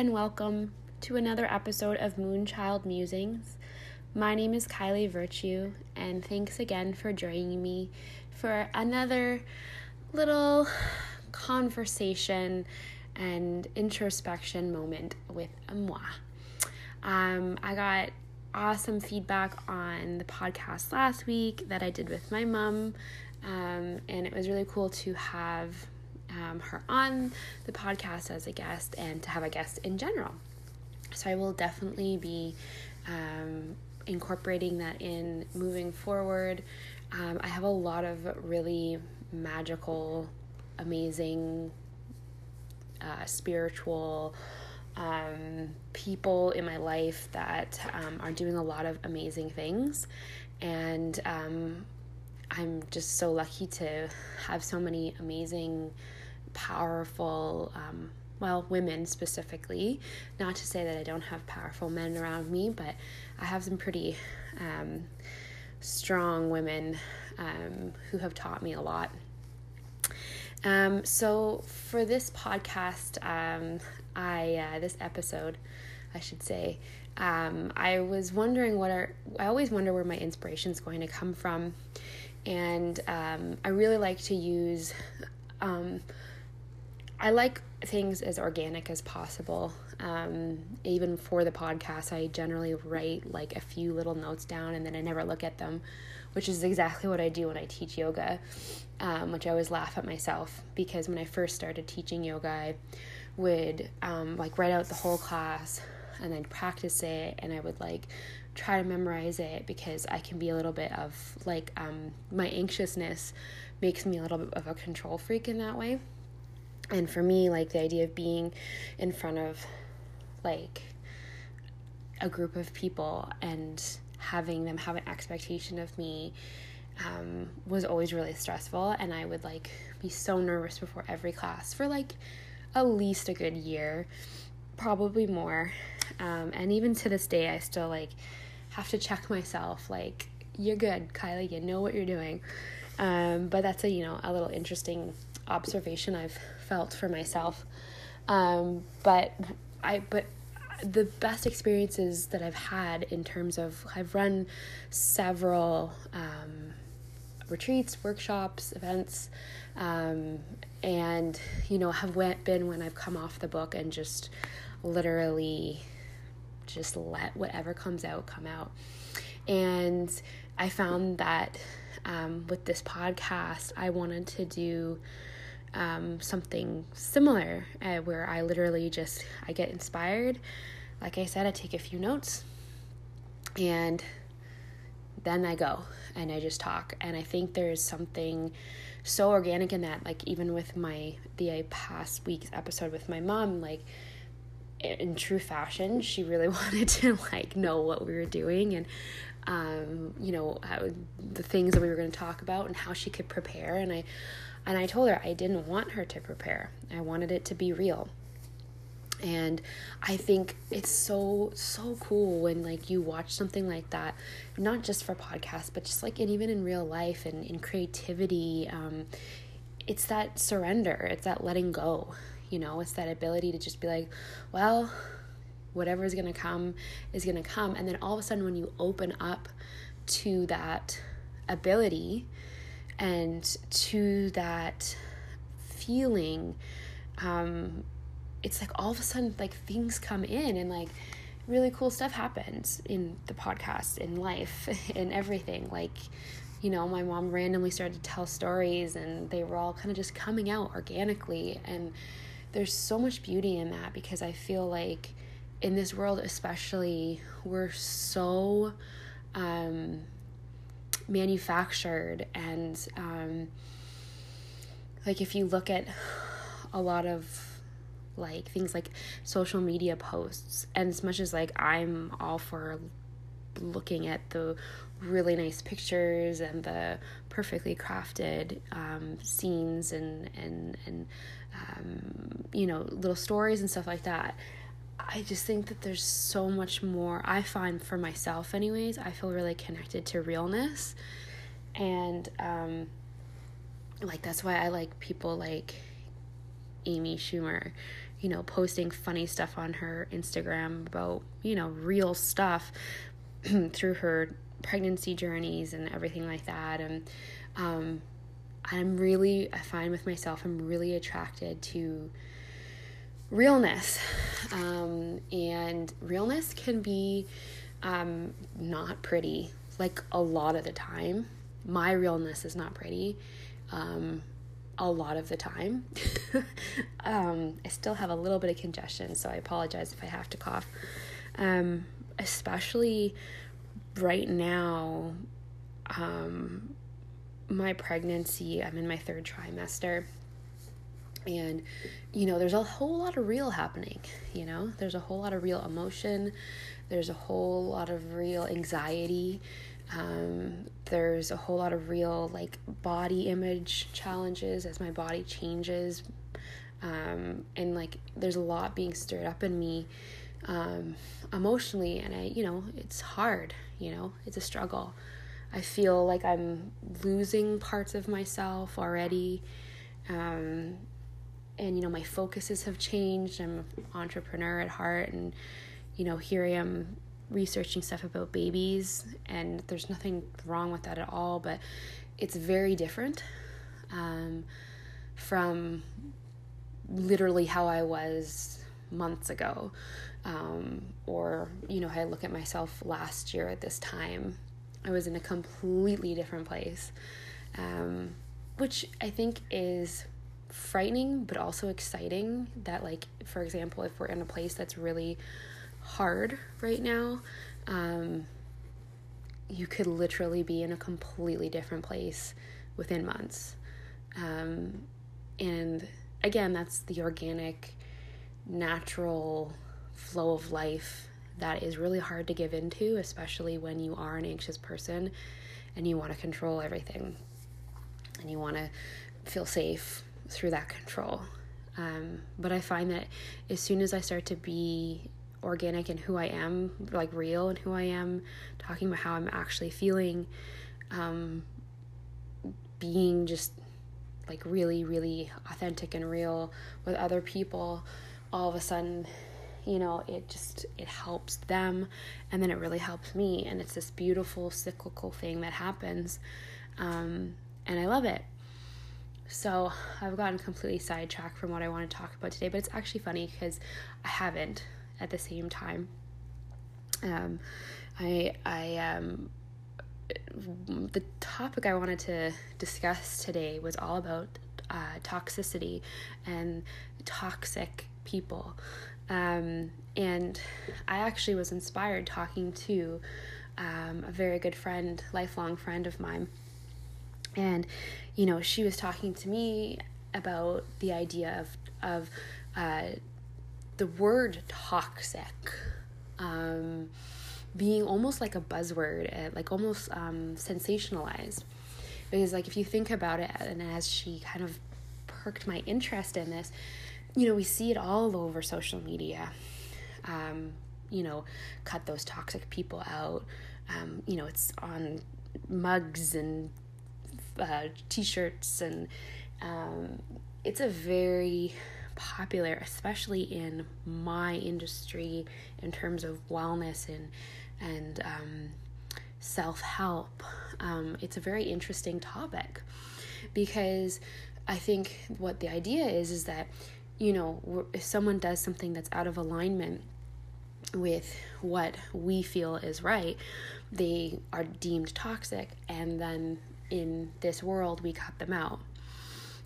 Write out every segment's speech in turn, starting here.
and welcome to another episode of Moonchild Musings. My name is Kylie Virtue, and thanks again for joining me for another little conversation and introspection moment with moi. Um, I got awesome feedback on the podcast last week that I did with my mom, um, and it was really cool to have um, her on the podcast as a guest and to have a guest in general. So I will definitely be um, incorporating that in moving forward. Um, I have a lot of really magical, amazing, uh, spiritual um, people in my life that um, are doing a lot of amazing things. And um, I'm just so lucky to have so many amazing powerful, um, well, women specifically. Not to say that I don't have powerful men around me, but I have some pretty um, strong women um, who have taught me a lot. Um, so for this podcast, um, I uh, this episode, I should say, um, I was wondering what are I always wonder where my inspiration is going to come from, and I really like to use um, I like things as organic as possible. Um, even for the podcast, I generally write like a few little notes down and then I never look at them, which is exactly what I do when I teach yoga, um, which I always laugh at myself because when I first started teaching yoga, I would um, like write out the whole class and then practice it and I would like try to memorize it because I can be a little bit of like um, my anxiousness makes me a little bit of a control freak in that way and for me like the idea of being in front of like a group of people and having them have an expectation of me um, was always really stressful. And i would like be so nervous before every class for like at least a good year probably more. Um, and even to this day i still like have to check myself like you're good kylie you know what you're doing. Um, but that's a you know a little interesting observation I've felt for myself. Um, but I but the best experiences that I've had in terms of I've run several um, retreats, workshops, events, um, and you know have went been when I've come off the book and just literally just let whatever comes out come out. And I found that um, with this podcast, I wanted to do um, something similar uh, where I literally just I get inspired. Like I said, I take a few notes and then I go and I just talk. And I think there's something so organic in that. Like even with my the past week's episode with my mom, like in true fashion, she really wanted to like know what we were doing and um, you know how, the things that we were going to talk about and how she could prepare. And I and I told her I didn't want her to prepare, I wanted it to be real. And I think it's so, so cool when like you watch something like that, not just for podcasts, but just like, and even in real life and in creativity. Um, it's that surrender, it's that letting go, you know, it's that ability to just be like, well, whatever is going to come is going to come. And then all of a sudden, when you open up to that ability, and to that feeling um, it's like all of a sudden like things come in and like really cool stuff happens in the podcast in life in everything. Like you know my mom randomly started to tell stories and they were all kind of just coming out organically. And there's so much beauty in that because i feel like in this world especially we're so um manufactured and um, like if you look at a lot of like things like social media posts and as much as like i'm all for looking at the really nice pictures and the perfectly crafted um, scenes and and and um, you know little stories and stuff like that I just think that there's so much more. I find for myself, anyways, I feel really connected to realness. And, um, like, that's why I like people like Amy Schumer, you know, posting funny stuff on her Instagram about, you know, real stuff through her pregnancy journeys and everything like that. And um, I'm really, I find with myself, I'm really attracted to realness. Um, and realness can be um, not pretty, like a lot of the time. My realness is not pretty. Um, a lot of the time. um, I still have a little bit of congestion, so I apologize if I have to cough. Um, especially right now, um, my pregnancy, I'm in my third trimester. And, you know, there's a whole lot of real happening, you know, there's a whole lot of real emotion, there's a whole lot of real anxiety. Um, there's a whole lot of real like body image challenges as my body changes. Um, and like there's a lot being stirred up in me um, emotionally and I you know it's hard you know? It's a struggle. I feel like I'm losing parts of myself already. Um, and you know my focuses have changed I'm an entrepreneur at heart and you know here I am researching stuff about babies, and there's nothing wrong with that at all, but it's very different um, from literally how I was months ago. Um, or, you know, how I look at myself last year at this time, I was in a completely different place, um, which I think is frightening but also exciting that like for example if we're in a place that's really hard right now, um, you could literally be in a completely different place within months. Um, and again, that's the organic, natural flow of life that is really hard to give into, especially when you are an anxious person and you want to control everything and you want to feel safe through that control. Um, but I find that as soon as I start to be organic and who I am, like real and who I am, talking about how I'm actually feeling, um, being just like really, really authentic and real with other people, all of a sudden, you know, it just it helps them and then it really helps me and it's this beautiful cyclical thing that happens. Um, and I love it. So I've gotten completely sidetracked from what I want to talk about today, but it's actually funny because I haven't at the same time. Um, I I um, the topic I wanted to discuss today was all about uh, toxicity and toxic people. Um, and I actually was inspired talking to um, a very good friend, lifelong friend of mine. And, you know, she was talking to me about the idea of, of uh, the word toxic um, being almost like a buzzword, uh, like almost um, sensationalized. Because, like, if you think about it, and as she kind of perked my interest in this, you know, we see it all over social media. Um, you know, cut those toxic people out. Um, you know, it's on mugs and uh, t shirts, and um, it's a very popular, especially in my industry, in terms of wellness and and um, self help. Um, it's a very interesting topic because I think what the idea is is that you know if someone does something that's out of alignment with what we feel is right, they are deemed toxic, and then in this world we cut them out.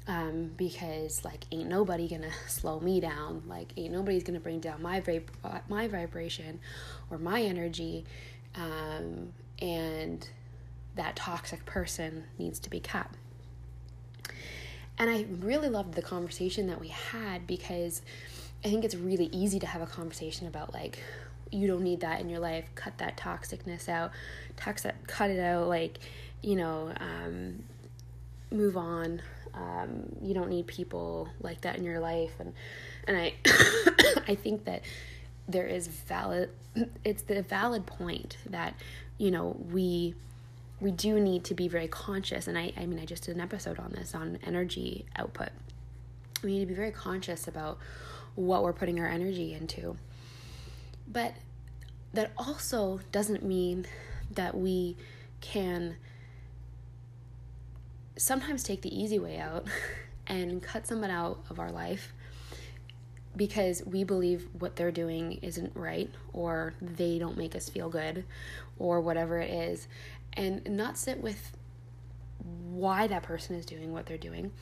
Um, because like ain't nobody gonna slow me down. Like ain't nobody's gonna bring down my vib- my vibration or my energy. Um, and that toxic person needs to be cut. And i really loved the conversation that we had because i think it's really easy to have a conversation about like you don't need that in your life. Cut that toxicness out. Cut it out. Like you know um, move on um, you don't need people like that in your life, and and I I think that there is valid. It's the valid point that you know we we do need to be very conscious, and I I mean I just did an episode on this on energy output. We need to be very conscious about what we're putting our energy into. But that also doesn't mean that we can sometimes take the easy way out and cut someone out of our life because we believe what they're doing isn't right or they don't make us feel good or whatever it is. And not sit with why that person is doing what they're doing.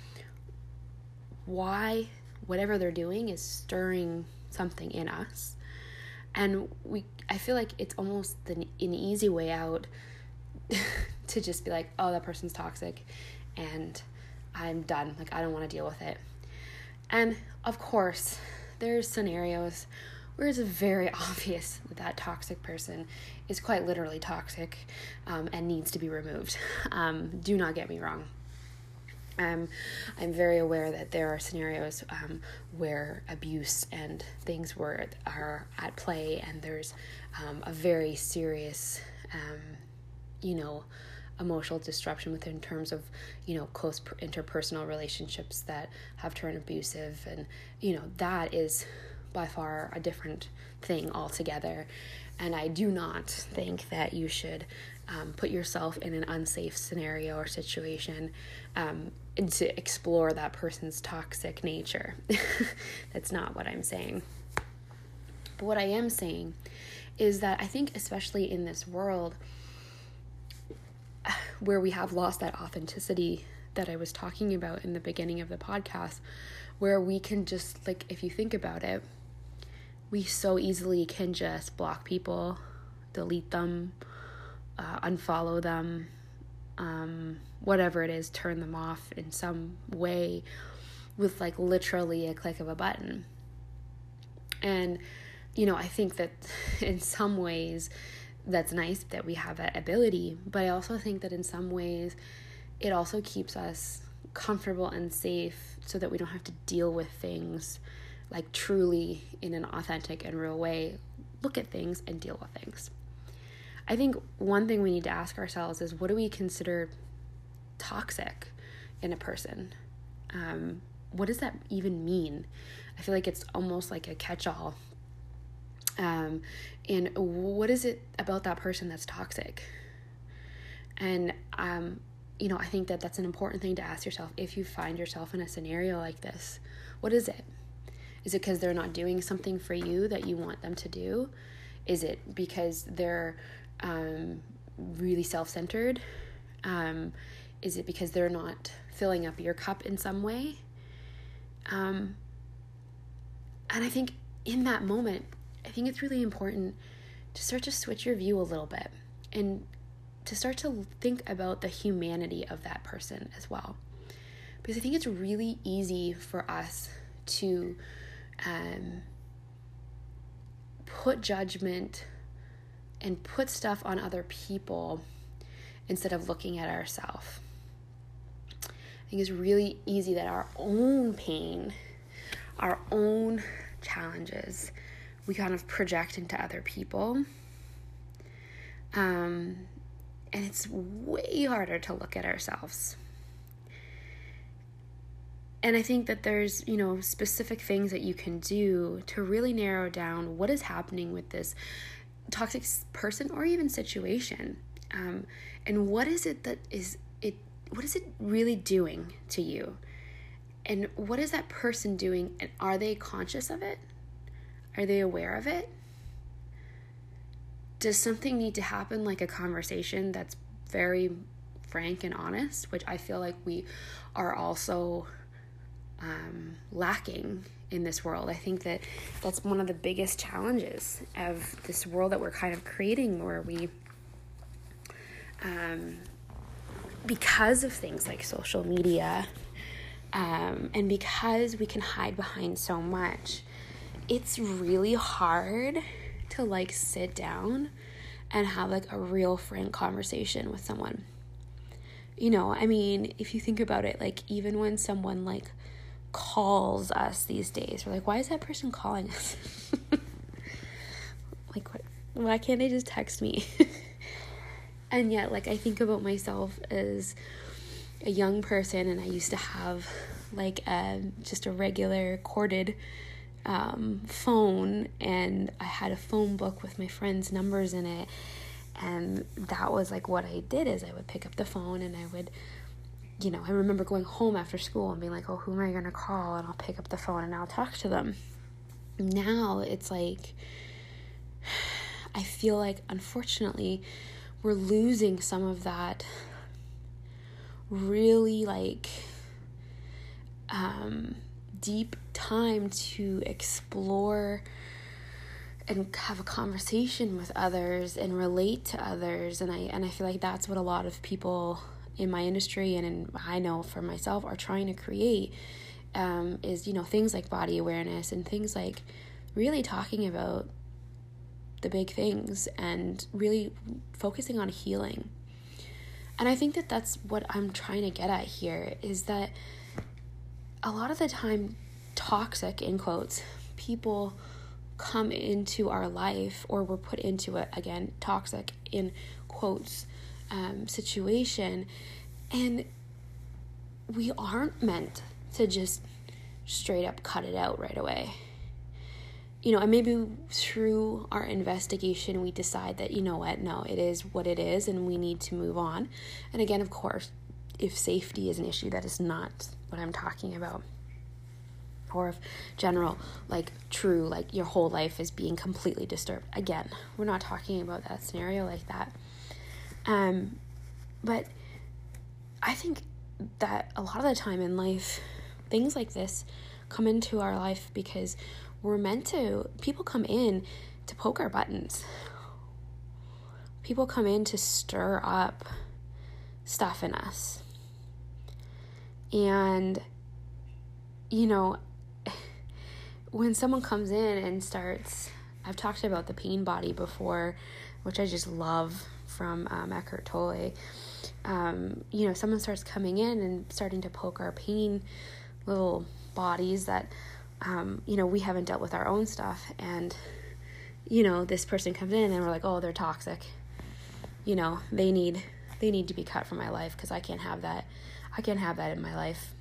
Why whatever they're doing is stirring something in us. And we i feel like it's almost an, an easy way out to just be like oh that person's toxic and i'm done. Like i don't want to deal with it. And of course there's scenarios where it's very obvious that that toxic person is quite literally toxic um, and needs to be removed. Um, do not get me wrong. Um, I'm very aware that there are scenarios um, where abuse and things were are at play, and there's um, a very serious, um, you know, emotional disruption within terms of you know close interpersonal relationships that have turned abusive, and you know that is by far a different thing altogether. And I do not think that you should um, put yourself in an unsafe scenario or situation um, to explore that person's toxic nature. That's not what I'm saying. But what I am saying is that I think, especially in this world where we have lost that authenticity that I was talking about in the beginning of the podcast, where we can just, like, if you think about it, we so easily can just block people, delete them, uh, unfollow them, um, whatever it is, turn them off in some way with like literally a click of a button. And, you know, I think that in some ways that's nice that we have that ability, but I also think that in some ways it also keeps us comfortable and safe so that we don't have to deal with things like truly in an authentic and real way. Look at things and deal with things. I think one thing we need to ask ourselves is what do we consider toxic in a person? Um, what does that even mean? I feel like it's almost like a catch all. Um, and what is it about that person that's toxic? And, um, you know, I think that that's an important thing to ask yourself if you find yourself in a scenario like this. What is it? Is it because they're not doing something for you that you want them to do? Is it because they're um, really self centered? Um, is it because they're not filling up your cup in some way? Um, and I think in that moment, I think it's really important to start to switch your view a little bit and to start to think about the humanity of that person as well. Because I think it's really easy for us to um, put judgment and put stuff on other people instead of looking at ourselves. I think it's really easy that our own pain, our own challenges, we kind of project into other people. Um, and it's way harder to look at ourselves. And I think that there's, you know, specific things that you can do to really narrow down what is happening with this toxic person or even situation um, and what is it that is it what is it really doing to you and what is that person doing and are they conscious of it are they aware of it does something need to happen like a conversation that's very frank and honest which i feel like we are also um, lacking in this world. I think that that's one of the biggest challenges of this world that we're kind of creating, where we, um, because of things like social media, um, and because we can hide behind so much, it's really hard to like sit down and have like a real frank conversation with someone. You know, I mean, if you think about it, like even when someone like calls us these days. We're like, why is that person calling us? like, what? Why can't they just text me? and yet, like, I think about myself as a young person, and I used to have like a, just a regular corded um, phone and I had a phone book with my friends' numbers in it. And that was like what I did is I would pick up the phone and I would, you know, I remember going home after school and being like, oh, who am I to call? And I'll pick up the phone and I'll talk to them. Now it's like, I feel like unfortunately we're losing some of that really like um, deep time to explore and have a conversation with others and relate to others. And I and I feel like that's what a lot of people in my industry and in, I know for myself are trying to create um, is you know things like body awareness and things like really talking about the big things and really focusing on healing. And I think that that's what I'm trying to get at here is that a lot of the time, toxic, in quotes, people come into our life or we're put into it again, toxic, in quotes, um, situation. And we aren't meant to just straight up cut it out right away you know, and maybe through our investigation, we decide that, you know what, no, it is what it is and we need to move on. And again, of course, if safety is an issue, that is not what I'm talking about. Or if general, like true, like your whole life is being completely disturbed. Again, we're not talking about that scenario like that. Um, but I think that a lot of the time in life, things like this come into our life because we're meant to, people come in to poke our buttons. People come in to stir up stuff in us. And, you know, when someone comes in and starts, I've talked about the pain body before, which I just love from um, Eckhart Tolle. Um, you know, someone starts coming in and starting to poke our pain little bodies that um, you know, we haven't dealt with our own stuff. And, you know, this person comes in and we're like, oh, they're toxic. You know, they need they need to be cut from my life because I can't have that. I can't have that in my life.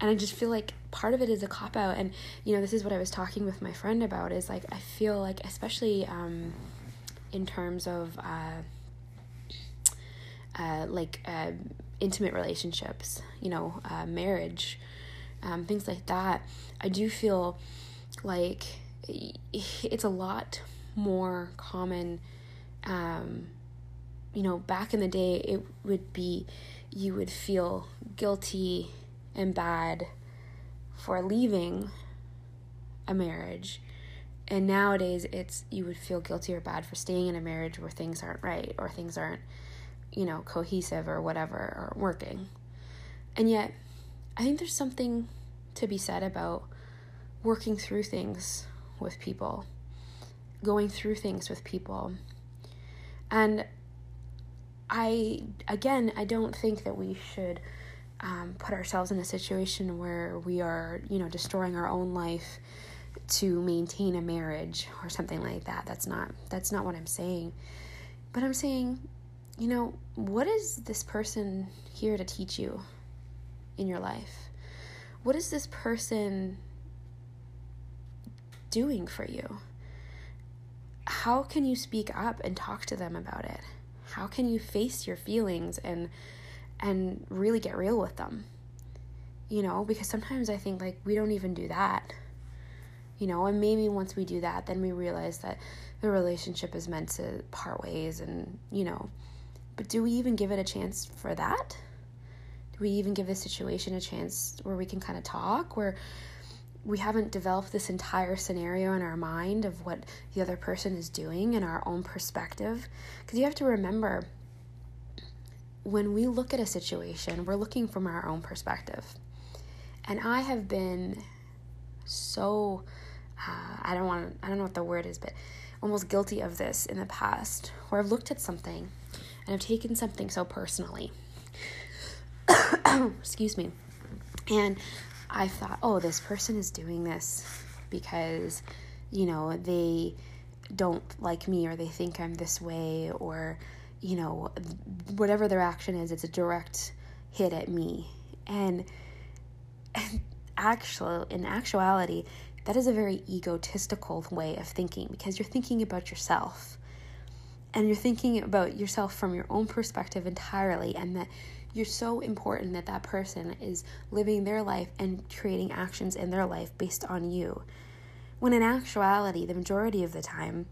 And I just feel like part of it is a cop out. And, you know, this is what I was talking with my friend about is like, I feel like, especially um, in terms of uh, uh, like uh, intimate relationships, you know, uh, marriage, um, things like that, I do feel like it's a lot more common. Um, you know, back in the day, it would be you would feel guilty and bad for leaving a marriage. And nowadays, it's you would feel guilty or bad for staying in a marriage where things aren't right or things aren't, you know, cohesive or whatever or working. And yet, I think there's something to be said about working through things with people, going through things with people. And I, again, I don't think that we should um, put ourselves in a situation where we are, you know, destroying our own life to maintain a marriage or something like that. That's not that's not what I'm saying. But I'm saying, you know, what is this person here to teach you in your life? what is this person doing for you? How can you speak up and talk to them about it? How can you face your feelings and and really get real with them? You know, because sometimes I think like we don't even do that. You know, and maybe once we do that, then we realize that the relationship is meant to part ways and, you know, but do we even give it a chance for that? do we even give the situation a chance where we can kind of talk where we haven't developed this entire scenario in our mind of what the other person is doing in our own perspective. Because you have to remember when we look at a situation we're looking from our own perspective. And i have been so uh, i don't want i don't know what the word is but almost guilty of this in the past where i've looked at something and i've taken something so personally. Excuse me. And I thought, oh, this person is doing this because, you know, they don't like me or they think I'm this way or, you know, whatever their action is, it's a direct hit at me. And, and actual in actuality, that is a very egotistical way of thinking because you're thinking about yourself and you're thinking about yourself from your own perspective entirely and that you're so important that that person is living their life and creating actions in their life based on you when in actuality the majority of the time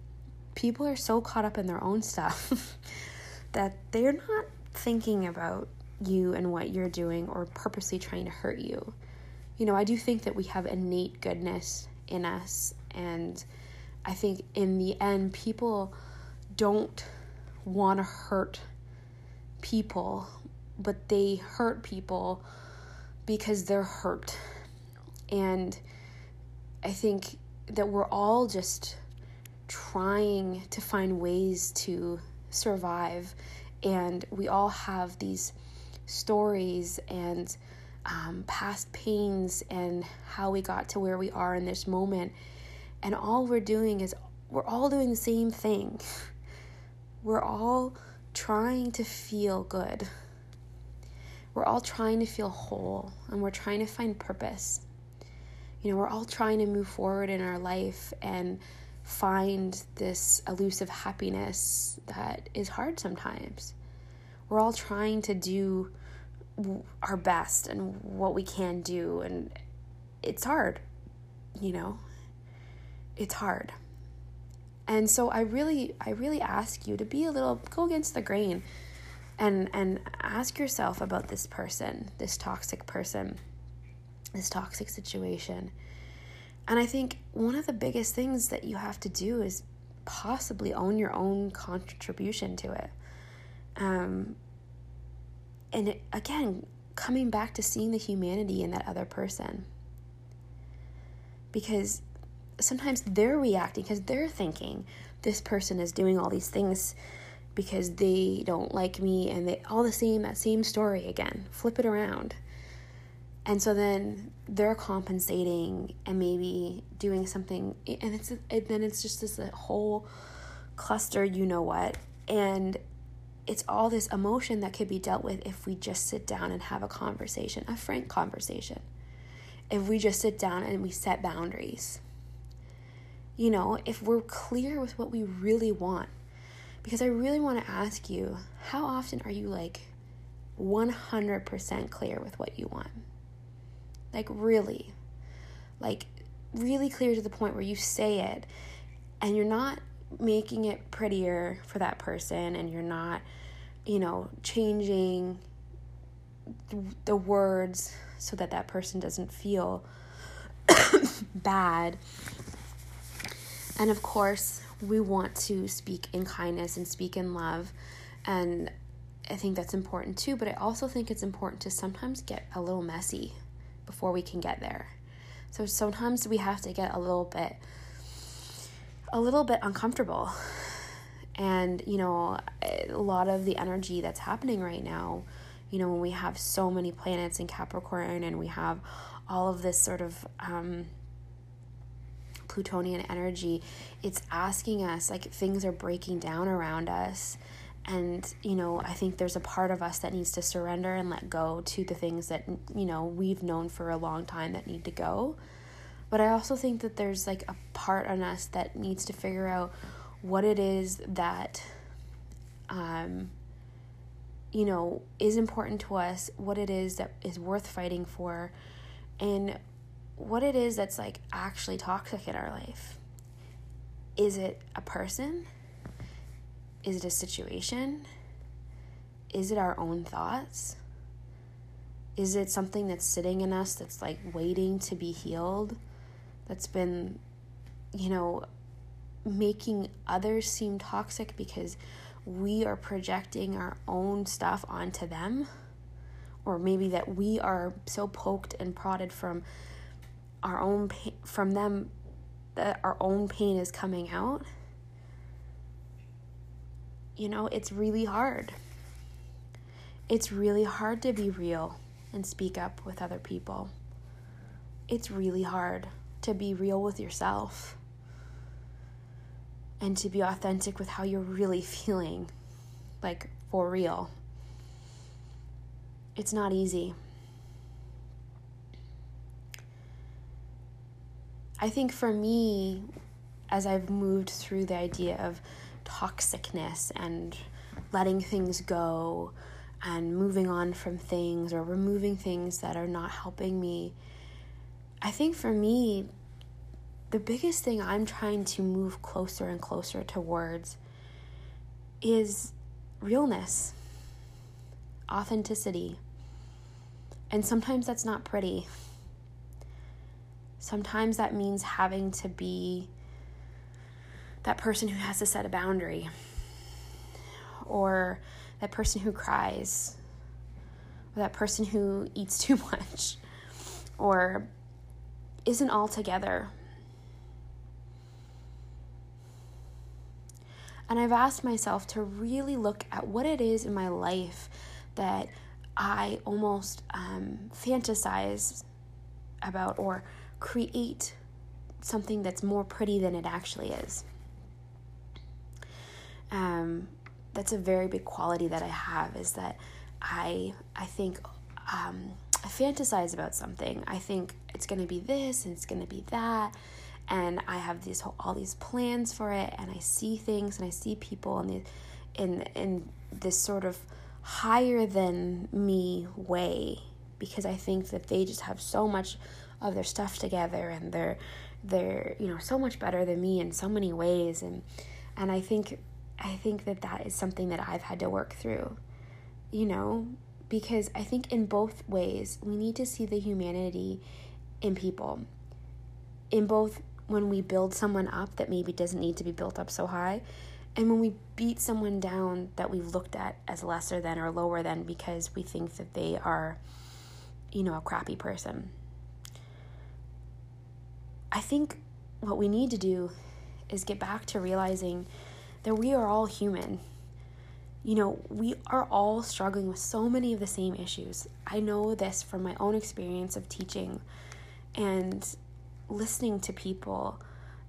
people are so caught up in their own stuff that they're not thinking about you and what you're doing or purposely trying to hurt you you know, I do think that we have innate goodness in us. And I think in the end, people don't want to hurt people, but they hurt people because they're hurt. And I think that we're all just trying to find ways to survive. And we all have these stories and um, past pains and how we got to where we are in this moment. And all we're doing is we're all doing the same thing. We're all trying to feel good. We're all trying to feel whole and we're trying to find purpose. You know, we're all trying to move forward in our life and find this elusive happiness that is hard sometimes. We're all trying to do our best and what we can do and it's hard you know it's hard and so i really i really ask you to be a little go against the grain and and ask yourself about this person this toxic person this toxic situation and i think one of the biggest things that you have to do is possibly own your own contribution to it um, and it, again, coming back to seeing the humanity in that other person. Because sometimes they're reacting because they're thinking this person is doing all these things because they don't like me and they all the same that same story again flip it around and so then they're compensating and maybe doing something and it's and then it's just this whole cluster you know what and it's all this emotion that could be dealt with if we just sit down and have a conversation, a frank conversation. If we just sit down and we set boundaries. You know, if we're clear with what we really want. Because I really want to ask you, how often are you like 100% clear with what you want? Like, really. Like, really clear to the point where you say it and you're not making it prettier for that person and you're not, you know, changing the words so that that person doesn't feel bad. And of course, we want to speak in kindness and speak in love. And I think that's important too, but I also think it's important to sometimes get a little messy before we can get there. So sometimes we have to get a little bit a little bit uncomfortable. And, you know, a lot of the energy that's happening right now, you know, when we have so many planets in Capricorn and we have all of this sort of um, Plutonian energy, it's asking us, like, things are breaking down around us. And, you know, I think there's a part of us that needs to surrender and let go to the things that, you know, we've known for a long time that need to go. But I also think that there's like a part on us that needs to figure out what it is that um you know is important to us, what it is that is worth fighting for and what it is that's like actually toxic in our life. Is it a person? Is it a situation? Is it our own thoughts? Is it something that's sitting in us that's like waiting to be healed? that's been, you know, making others seem toxic because we are projecting our own stuff onto them or maybe that we are so poked and prodded from our own pain, from them that our own pain is coming out you know it's really hard it's really hard to be real and speak up with other people it's really hard to be real with yourself and to be authentic with how you're really feeling, like for real. It's not easy. I think for me, as I've moved through the idea of toxicness and letting things go and moving on from things or removing things that are not helping me, I think for me, the biggest thing I'm trying to move closer and closer towards is realness, authenticity. And sometimes that's not pretty. Sometimes that means having to be that person who has to set a boundary, or that person who cries, or that person who eats too much, or isn't all together. And I've asked myself to really look at what it is in my life that I almost um, fantasize about or create something that's more pretty than it actually is. Um, that's a very big quality that I have is that I I think um, I fantasize about something. I think it's going to be this and it's going to be that, and I have these whole, all these plans for it, and I see things and I see people in the in in this sort of higher than me way because I think that they just have so much of their stuff together and they're they're you know so much better than me in so many ways and and I think I think that that is something that I've had to work through you know because I think in both ways we need to see the humanity in people in both when we build someone up that maybe doesn't need to be built up so high and when we beat someone down that we've looked at as lesser than or lower than because we think that they are, you know, a crappy person. I think what we need to do is get back to realizing that we are all human. You know, we are all struggling with so many of the same issues. I know this from my own experience of teaching and listening to people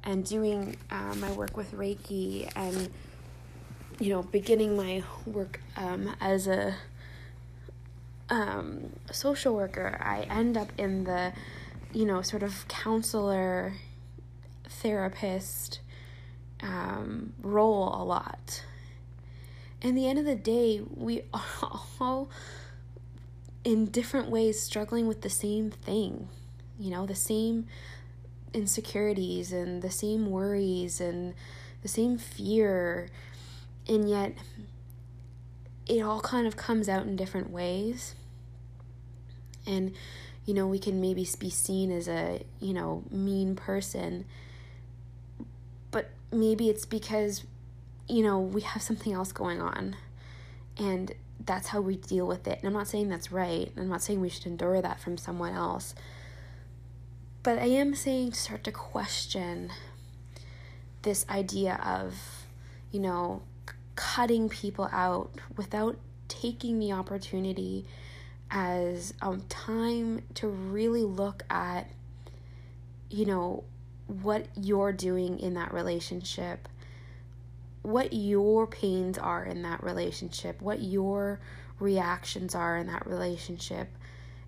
and doing uh, my work with Reiki and you know beginning my work um, as a um, social worker, I end up in the you know sort of counselor, therapist um, role a lot. In the end of the day, we are all in different ways struggling with the same thing, you know, the same insecurities and the same worries and the same fear and yet it all kind of comes out in different ways and you know we can maybe be seen as a you know mean person. But maybe it's because you know we have something else going on. And that's how we deal with it. And i'm not saying that's right. I'm not saying we should endure that from someone else. But I am saying start to question this idea of, you know, cutting people out without taking the opportunity as a time to really look at, you know, what you're doing in that relationship, what your pains are in that relationship, what your reactions are in that relationship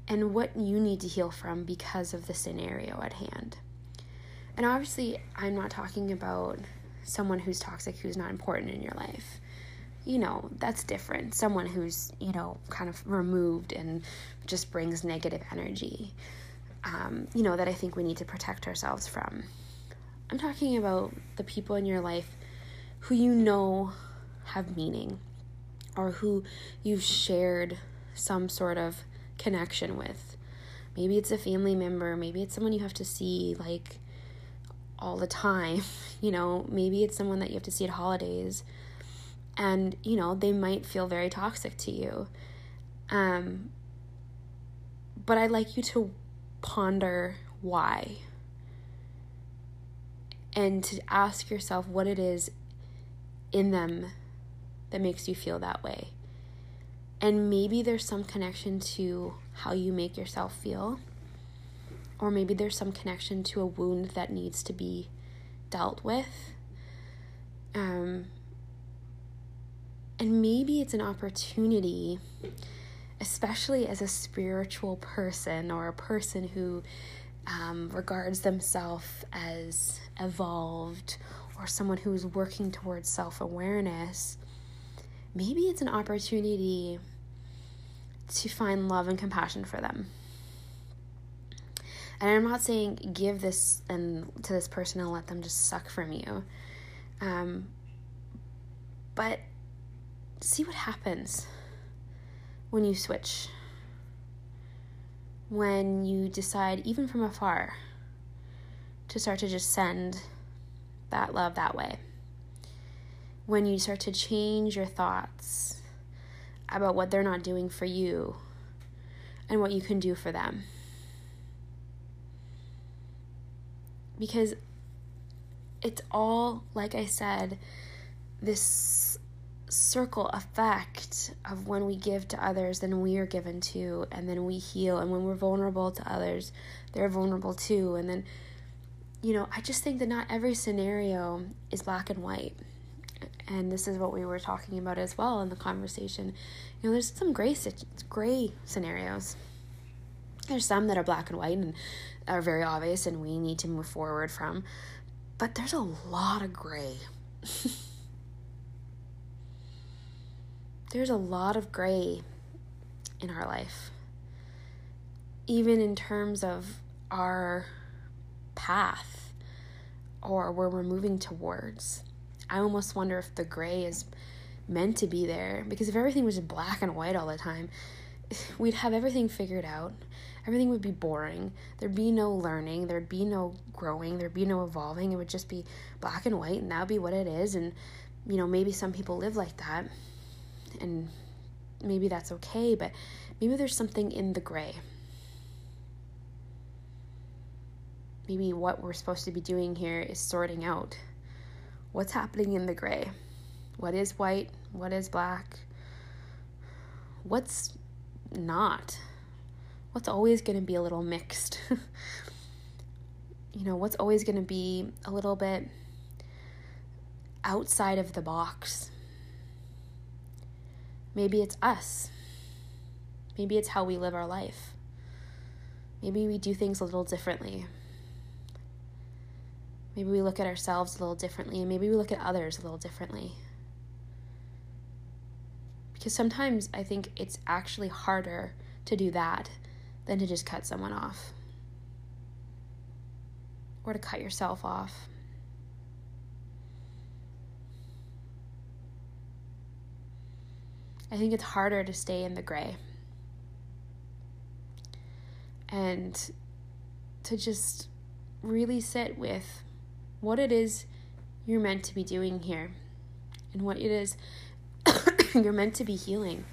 and what you need to heal from because of the scenario at hand. And obviously, I'm not talking about someone who's toxic who's not important in your life. You know, that's different. Someone who's, you know, kind of removed and just brings negative energy, um, you know, that I think we need to protect ourselves from. I'm talking about the people in your life who you know have meaning or who you've shared some sort of connection with. Maybe it's a family member, maybe it's someone you have to see like all the time, you know, maybe it's someone that you have to see at holidays. And, you know, they might feel very toxic to you. Um but I'd like you to ponder why. And to ask yourself what it is in them that makes you feel that way. And maybe there's some connection to how you make yourself feel. Or maybe there's some connection to a wound that needs to be dealt with. Um, and maybe it's an opportunity, especially as a spiritual person or a person who um, regards themselves as evolved or someone who is working towards self awareness, maybe it's an opportunity to find love and compassion for them. And I'm not saying give this and to this person and let them just suck from you. Um, but see what happens when you switch. When you decide, even from afar, to start to just send that love that way. When you start to change your thoughts about what they're not doing for you and what you can do for them. Because it's all, like I said, this circle effect of when we give to others, then we are given to, and then we heal. And when we're vulnerable to others, they're vulnerable too. And then, you know, I just think that not every scenario is black and white. And this is what we were talking about as well in the conversation. You know, there's some gray, gray scenarios. There's some that are black and white and are very obvious, and we need to move forward from. But there's a lot of gray. there's a lot of gray in our life, even in terms of our path or where we're moving towards. I almost wonder if the gray is meant to be there because if everything was just black and white all the time, we'd have everything figured out. Everything would be boring. There'd be no learning. There'd be no growing. There'd be no evolving. It would just be black and white, and that would be what it is. And, you know, maybe some people live like that and maybe that's okay, but maybe there's something in the gray. Maybe what we're supposed to be doing here is sorting out what's happening in the gray. What is white? What is black? What's not? What's always going to be a little mixed? you know, what's always going to be a little bit outside of the box? Maybe it's us. Maybe it's how we live our life. Maybe we do things a little differently. Maybe we look at ourselves a little differently, and maybe we look at others a little differently. Because sometimes I think it's actually harder to do that than to just cut someone off or to cut yourself off. I think it's harder to stay in the gray and to just really sit with what it is you're meant to be doing here and what it is you're meant to be healing.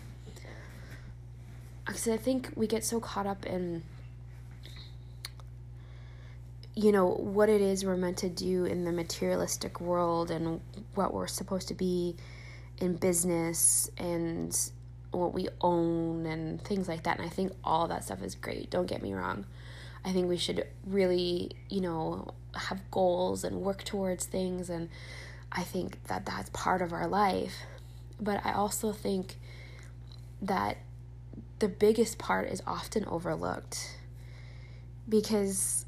Because I think we get so caught up in, you know, what it is we're meant to do in the materialistic world and what we're supposed to be in business and what we own and things like that. And I think all that stuff is great. Don't get me wrong. I think we should really, you know, have goals and work towards things. And I think that that's part of our life. But I also think that the biggest part is often overlooked because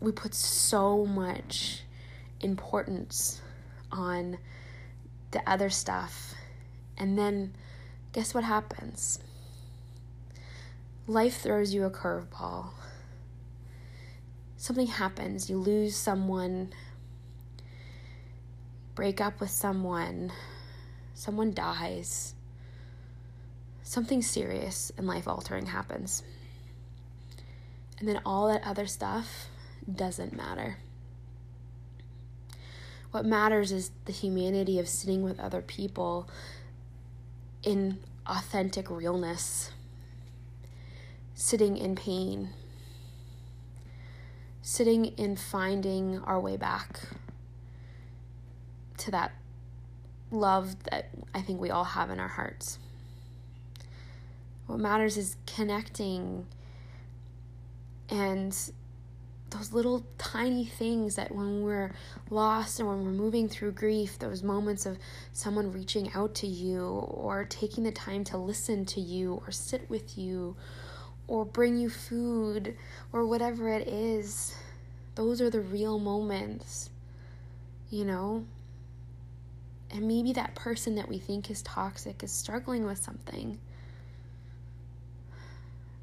we put so much importance on the other stuff. And then guess what happens? Life throws you a curveball. Something happens, you lose someone, break up with someone, someone dies, something serious and life altering happens. And then all that other stuff doesn't matter. What matters is the humanity of sitting with other people in authentic realness, sitting in pain, sitting in finding our way back to that love that I think we all have in our hearts. What matters is connecting and those little tiny things that when we're lost and when we're moving through grief, those moments of someone reaching out to you or taking the time to listen to you or sit with you or bring you food or whatever it is. Those are the real moments, you know? And maybe that person that we think is toxic is struggling with something.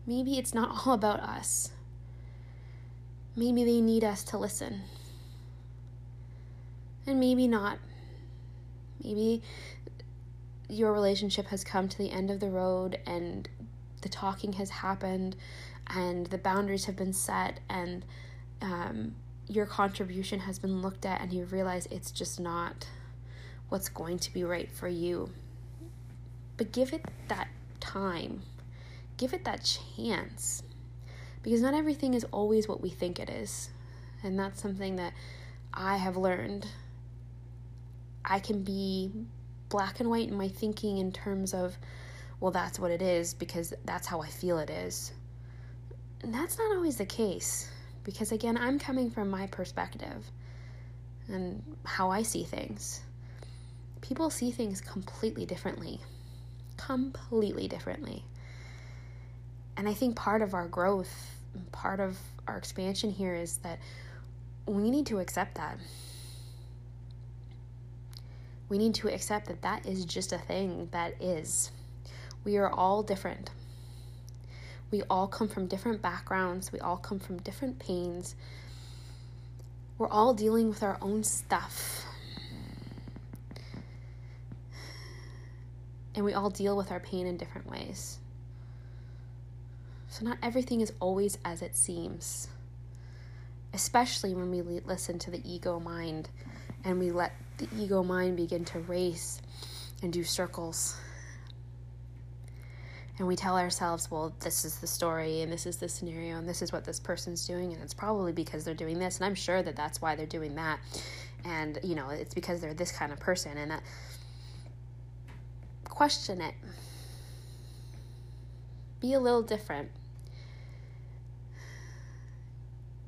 Maybe it's not all about us. Maybe they need us to listen. And maybe not. Maybe your relationship has come to the end of the road and the talking has happened and the boundaries have been set and um, your contribution has been looked at and you realize it's just not what's going to be right for you. But give it that time, give it that chance because not everything is always what we think it is. And that's something that I have learned. I can be black and white in my thinking in terms of, well, that's what it is because that's how I feel it is. And that's not always the case because, again, I'm coming from my perspective and how I see things. People see things completely differently. Completely differently. And I think part of our growth, part of our expansion here is that we need to accept that we need to accept that that is just a thing that is. We are all different. We all come from different backgrounds, we all come from different pains. We're all dealing with our own stuff. And we all deal with our pain in different ways. So, not everything is always as it seems, especially when we listen to the ego mind and we let the ego mind begin to race and do circles. And we tell ourselves, well, this is the story, and this is the scenario, and this is what this person's doing, and it's probably because they're doing this, and I'm sure that that's why they're doing that. And, you know, it's because they're this kind of person, and that. Question it. Be a little different.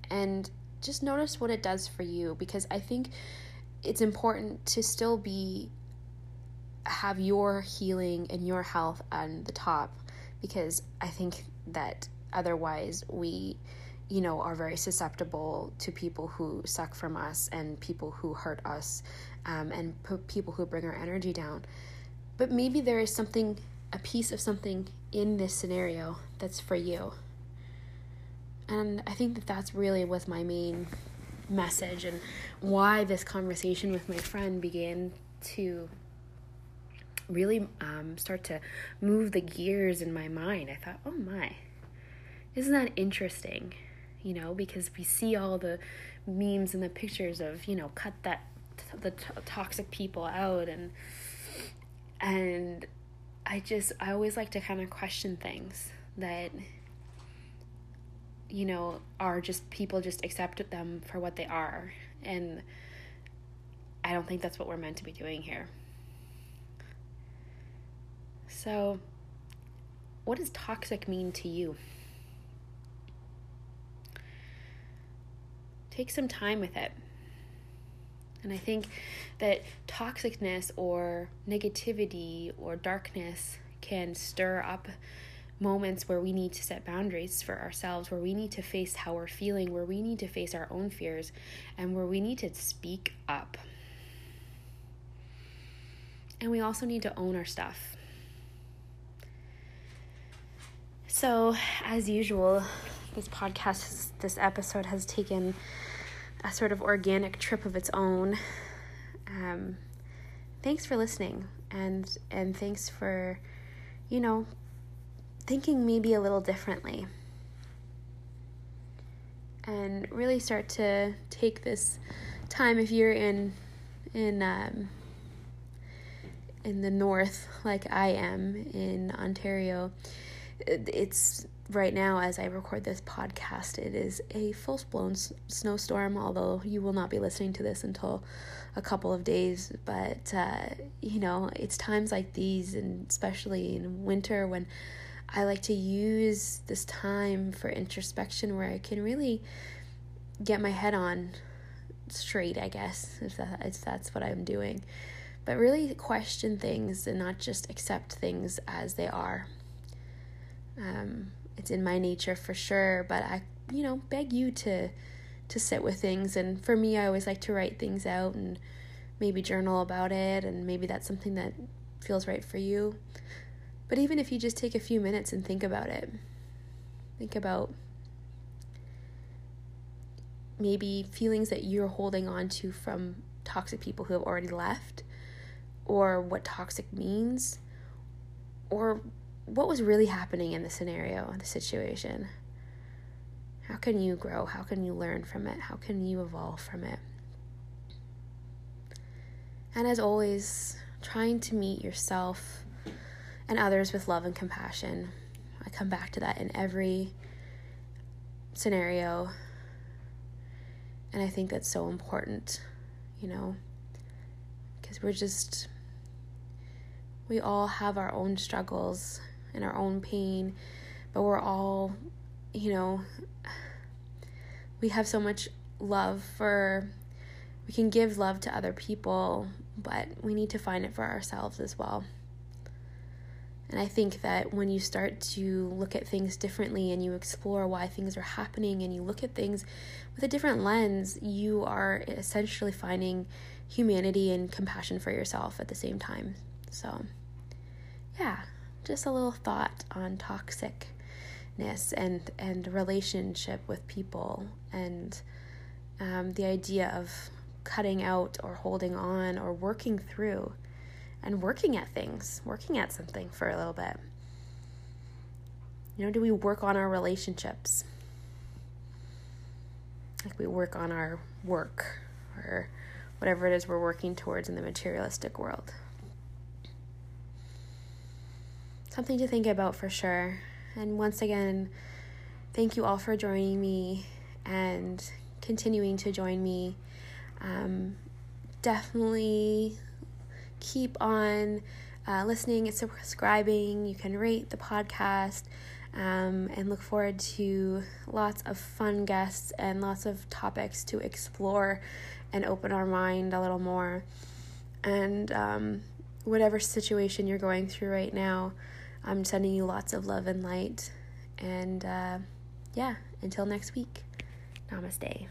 And just notice what it does for you, because I think it's important to still be have your healing and your health on the top because I think that otherwise we you know are very susceptible to people who suck from us and people who hurt us um, and p- people who bring our energy down. But maybe there is something a piece of something in this scenario that's for you and i think that that's really was my main message and why this conversation with my friend began to really um, start to move the gears in my mind. I thought, oh my, isn't that interesting? You know, because we see all the memes and the pictures of, you know, cut that the t- toxic people out and and I just I always like to kind of question things that you know, are just people just accept them for what they are. And I don't think that's what we're meant to be doing here. So, what does toxic mean to you? Take some time with it. And I think that toxicness or negativity or darkness can stir up moments where we need to set boundaries for ourselves, where we need to face how we're feeling, where we need to face our own fears, and where we need to speak up. And we also need to own our stuff. So, as usual, this podcast, this episode has taken a sort of organic trip of its own. Um, thanks for listening, and and thanks for, you know, thinking maybe a little differently. And really start to take this time if you're in in um, in the north like I am in Ontario it's right now as I record this podcast it is a full blown s- snowstorm although you will not be listening to this until a couple of days. But uh, you know it's times like these and especially in winter when I like to use this time for introspection where I can really get my head on straight, I guess, if, that, if that's what I'm doing. But really question things and not just accept things as they are. Um, it's in my nature for sure, but I, you know, beg you to to sit with things and for me I always like to write things out and maybe journal about it and maybe that's something that feels right for you. But even if you just take a few minutes and think about it. Think about maybe feelings that you're holding on to from toxic people who have already left or what toxic means or what was really happening in the scenario, the situation. How can you grow? How can you learn from it? How can you evolve from it? And as always, trying to meet yourself and others with love and compassion. I come back to that in every scenario. And I think that's so important, you know, because we're just, we all have our own struggles and our own pain, but we're all, you know, we have so much love for, we can give love to other people, but we need to find it for ourselves as well. And I think that when you start to look at things differently and you explore why things are happening and you look at things with a different lens, you are essentially finding humanity and compassion for yourself at the same time. So, yeah, just a little thought on toxicness and and relationship with people and um, the idea of cutting out or holding on or working through and working at things, working at something for a little bit. You know, do we work on our relationships? Like we work on our work or whatever it is we're working towards in the materialistic world. Something to think about for sure. And once again, thank you all for joining me and continuing to join me. Um, definitely keep on uh, listening and subscribing. You can rate the podcast um, and look forward to lots of fun guests and lots of topics to explore and open our mind a little more. And um, whatever situation you're going through right now, I'm sending you lots of love and light. And uh, yeah, until next week, namaste.